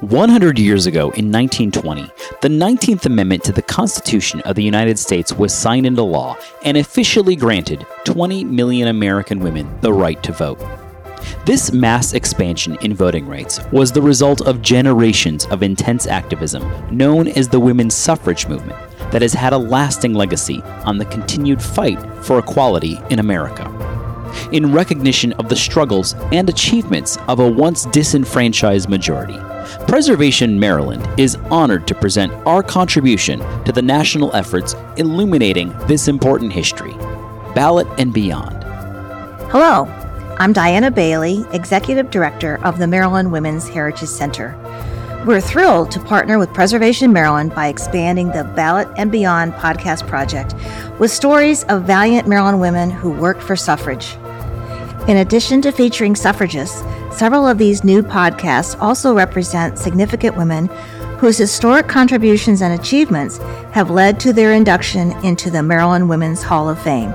100 years ago, in 1920, the 19th Amendment to the Constitution of the United States was signed into law and officially granted 20 million American women the right to vote. This mass expansion in voting rights was the result of generations of intense activism known as the women's suffrage movement that has had a lasting legacy on the continued fight for equality in America in recognition of the struggles and achievements of a once disenfranchised majority. Preservation Maryland is honored to present our contribution to the national efforts illuminating this important history. Ballot and Beyond. Hello, I'm Diana Bailey, Executive Director of the Maryland Women's Heritage Center. We're thrilled to partner with Preservation Maryland by expanding the Ballot and Beyond podcast project with stories of valiant Maryland women who worked for suffrage. In addition to featuring suffragists, several of these new podcasts also represent significant women whose historic contributions and achievements have led to their induction into the Maryland Women's Hall of Fame.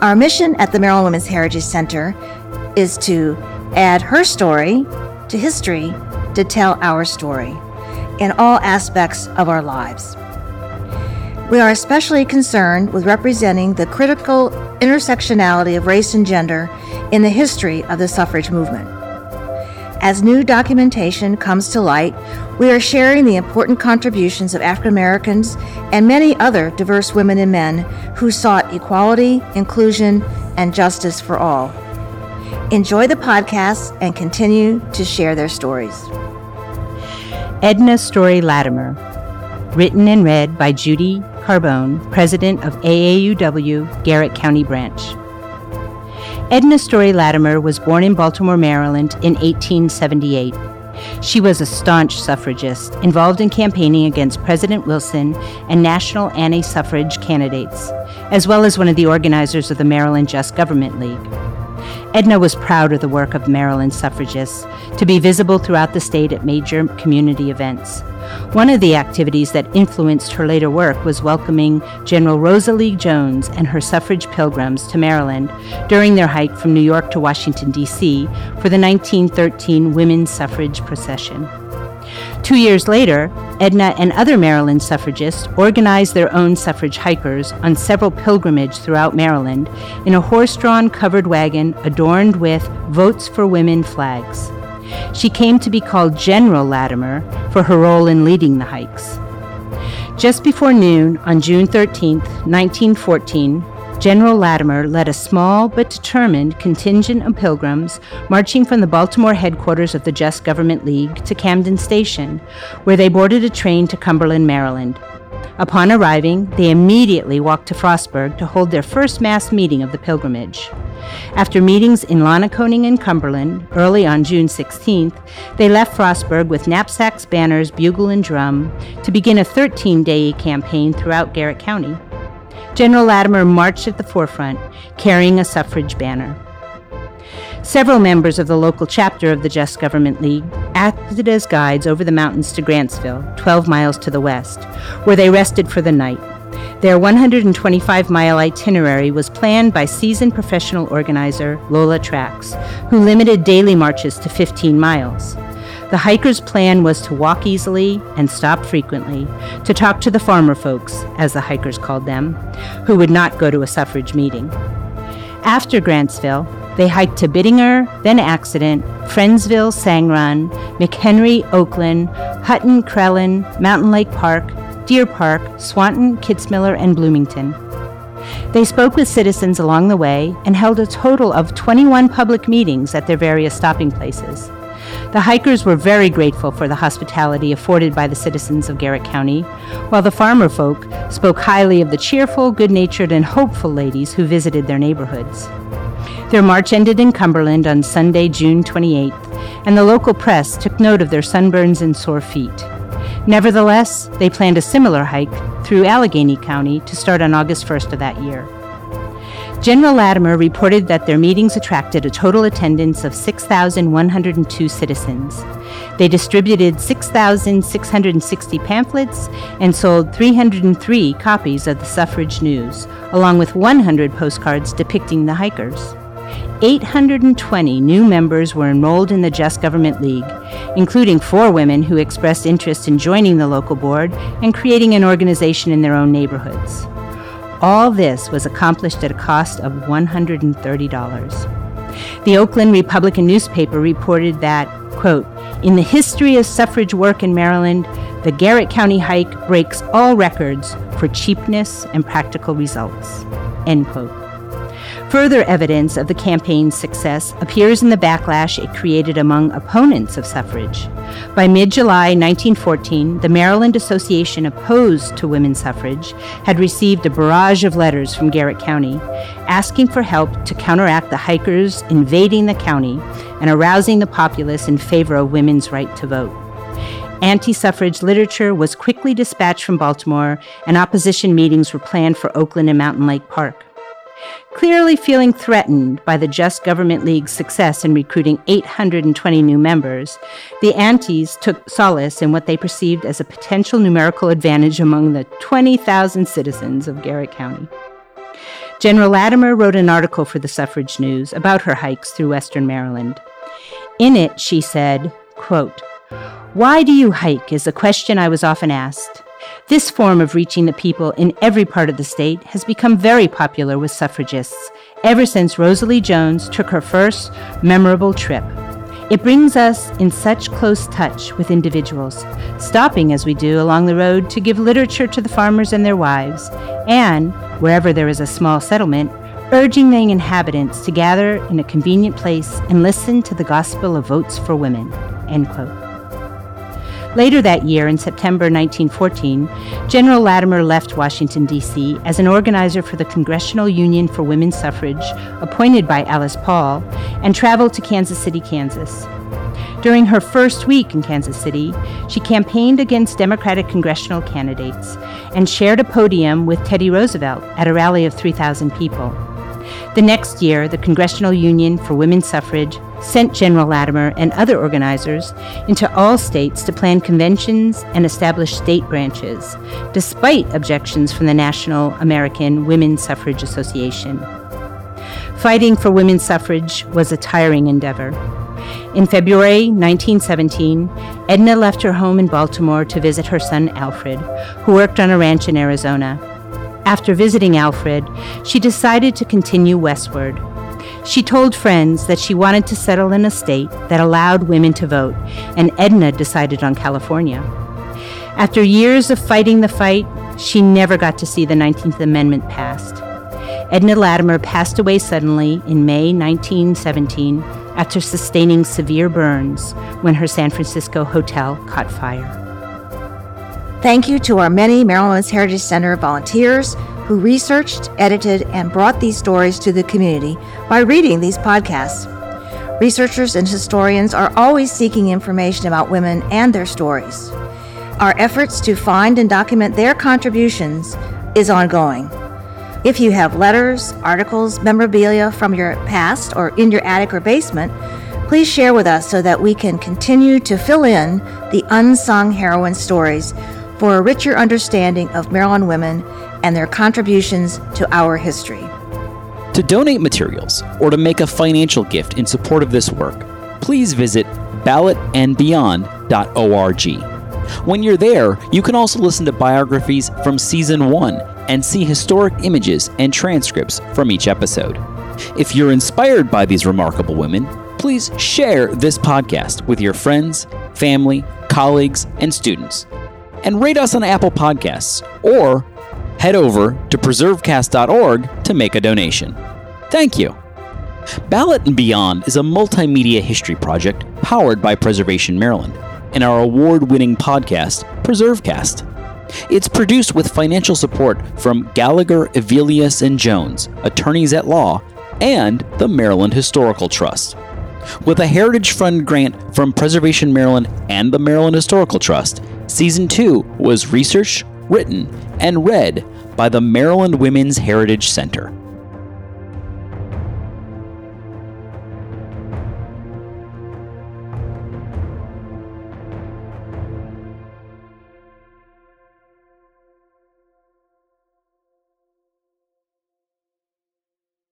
Our mission at the Maryland Women's Heritage Center is to add her story to history to tell our story in all aspects of our lives. We are especially concerned with representing the critical intersectionality of race and gender in the history of the suffrage movement. As new documentation comes to light, we are sharing the important contributions of African Americans and many other diverse women and men who sought equality, inclusion, and justice for all. Enjoy the podcast and continue to share their stories. Edna Story Latimer, written and read by Judy Carbone, president of AAUW Garrett County Branch. Edna Story Latimer was born in Baltimore, Maryland in 1878. She was a staunch suffragist, involved in campaigning against President Wilson and national anti suffrage candidates, as well as one of the organizers of the Maryland Just Government League. Edna was proud of the work of Maryland suffragists to be visible throughout the state at major community events. One of the activities that influenced her later work was welcoming General Rosalie Jones and her suffrage pilgrims to Maryland during their hike from New York to Washington, D.C. for the 1913 Women's Suffrage Procession. Two years later, Edna and other Maryland suffragists organized their own suffrage hikers on several pilgrimages throughout Maryland in a horse drawn covered wagon adorned with Votes for Women flags. She came to be called General Latimer for her role in leading the hikes. Just before noon on June 13, 1914, General Latimer led a small but determined contingent of pilgrims marching from the Baltimore headquarters of the Just Government League to Camden Station, where they boarded a train to Cumberland, Maryland. Upon arriving, they immediately walked to Frostburg to hold their first mass meeting of the pilgrimage. After meetings in Lonaconing and Cumberland early on June 16th, they left Frostburg with knapsacks, banners, bugle, and drum to begin a 13 day campaign throughout Garrett County. General Latimer marched at the forefront, carrying a suffrage banner. Several members of the local chapter of the Just Government League acted as guides over the mountains to Grantsville, 12 miles to the west, where they rested for the night. Their 125 mile itinerary was planned by seasoned professional organizer Lola Trax, who limited daily marches to 15 miles. The hikers' plan was to walk easily and stop frequently, to talk to the farmer folks, as the hikers called them, who would not go to a suffrage meeting. After Grantsville, they hiked to Bittinger, then Accident, Friendsville, Sang Run, McHenry, Oakland, Hutton, Crellin, Mountain Lake Park, Deer Park, Swanton, Kitzmiller, and Bloomington. They spoke with citizens along the way and held a total of 21 public meetings at their various stopping places. The hikers were very grateful for the hospitality afforded by the citizens of Garrett County, while the farmer folk spoke highly of the cheerful, good natured, and hopeful ladies who visited their neighborhoods. Their march ended in Cumberland on Sunday, June 28th, and the local press took note of their sunburns and sore feet. Nevertheless, they planned a similar hike through Allegheny County to start on August 1st of that year. General Latimer reported that their meetings attracted a total attendance of 6,102 citizens. They distributed 6,660 pamphlets and sold 303 copies of the Suffrage News, along with 100 postcards depicting the hikers. 820 new members were enrolled in the Just Government League, including four women who expressed interest in joining the local board and creating an organization in their own neighborhoods. All this was accomplished at a cost of $130. The Oakland Republican newspaper reported that, quote, in the history of suffrage work in Maryland, the Garrett County hike breaks all records for cheapness and practical results. End quote. Further evidence of the campaign's success appears in the backlash it created among opponents of suffrage. By mid July 1914, the Maryland Association opposed to women's suffrage had received a barrage of letters from Garrett County asking for help to counteract the hikers invading the county and arousing the populace in favor of women's right to vote. Anti suffrage literature was quickly dispatched from Baltimore, and opposition meetings were planned for Oakland and Mountain Lake Park. Clearly feeling threatened by the Just Government League's success in recruiting 820 new members, the Antis took solace in what they perceived as a potential numerical advantage among the 20,000 citizens of Garrett County. General Latimer wrote an article for the Suffrage News about her hikes through Western Maryland. In it, she said, quote, Why do you hike is a question I was often asked. This form of reaching the people in every part of the state has become very popular with suffragists ever since Rosalie Jones took her first memorable trip. It brings us in such close touch with individuals, stopping as we do along the road to give literature to the farmers and their wives, and, wherever there is a small settlement, urging the inhabitants to gather in a convenient place and listen to the gospel of votes for women. End quote. Later that year, in September 1914, General Latimer left Washington, D.C. as an organizer for the Congressional Union for Women's Suffrage, appointed by Alice Paul, and traveled to Kansas City, Kansas. During her first week in Kansas City, she campaigned against Democratic congressional candidates and shared a podium with Teddy Roosevelt at a rally of 3,000 people. The next year, the Congressional Union for Women's Suffrage sent General Latimer and other organizers into all states to plan conventions and establish state branches, despite objections from the National American Women's Suffrage Association. Fighting for women's suffrage was a tiring endeavor. In February 1917, Edna left her home in Baltimore to visit her son Alfred, who worked on a ranch in Arizona. After visiting Alfred, she decided to continue westward. She told friends that she wanted to settle in a state that allowed women to vote, and Edna decided on California. After years of fighting the fight, she never got to see the 19th Amendment passed. Edna Latimer passed away suddenly in May 1917 after sustaining severe burns when her San Francisco hotel caught fire. Thank you to our many Maryland Heritage Center volunteers who researched, edited, and brought these stories to the community by reading these podcasts. Researchers and historians are always seeking information about women and their stories. Our efforts to find and document their contributions is ongoing. If you have letters, articles, memorabilia from your past or in your attic or basement, please share with us so that we can continue to fill in the unsung heroine stories for a richer understanding of Maryland women and their contributions to our history. To donate materials or to make a financial gift in support of this work, please visit ballotandbeyond.org. When you're there, you can also listen to biographies from season one and see historic images and transcripts from each episode. If you're inspired by these remarkable women, please share this podcast with your friends, family, colleagues, and students and rate us on Apple Podcasts or head over to preservecast.org to make a donation. Thank you. Ballot and Beyond is a multimedia history project powered by Preservation Maryland and our award winning podcast, PreserveCast. It's produced with financial support from Gallagher, Evelius, and Jones, attorneys at law, and the Maryland Historical Trust. With a Heritage Fund grant from Preservation Maryland and the Maryland Historical Trust, Season 2 was researched, written, and read by the Maryland Women's Heritage Center.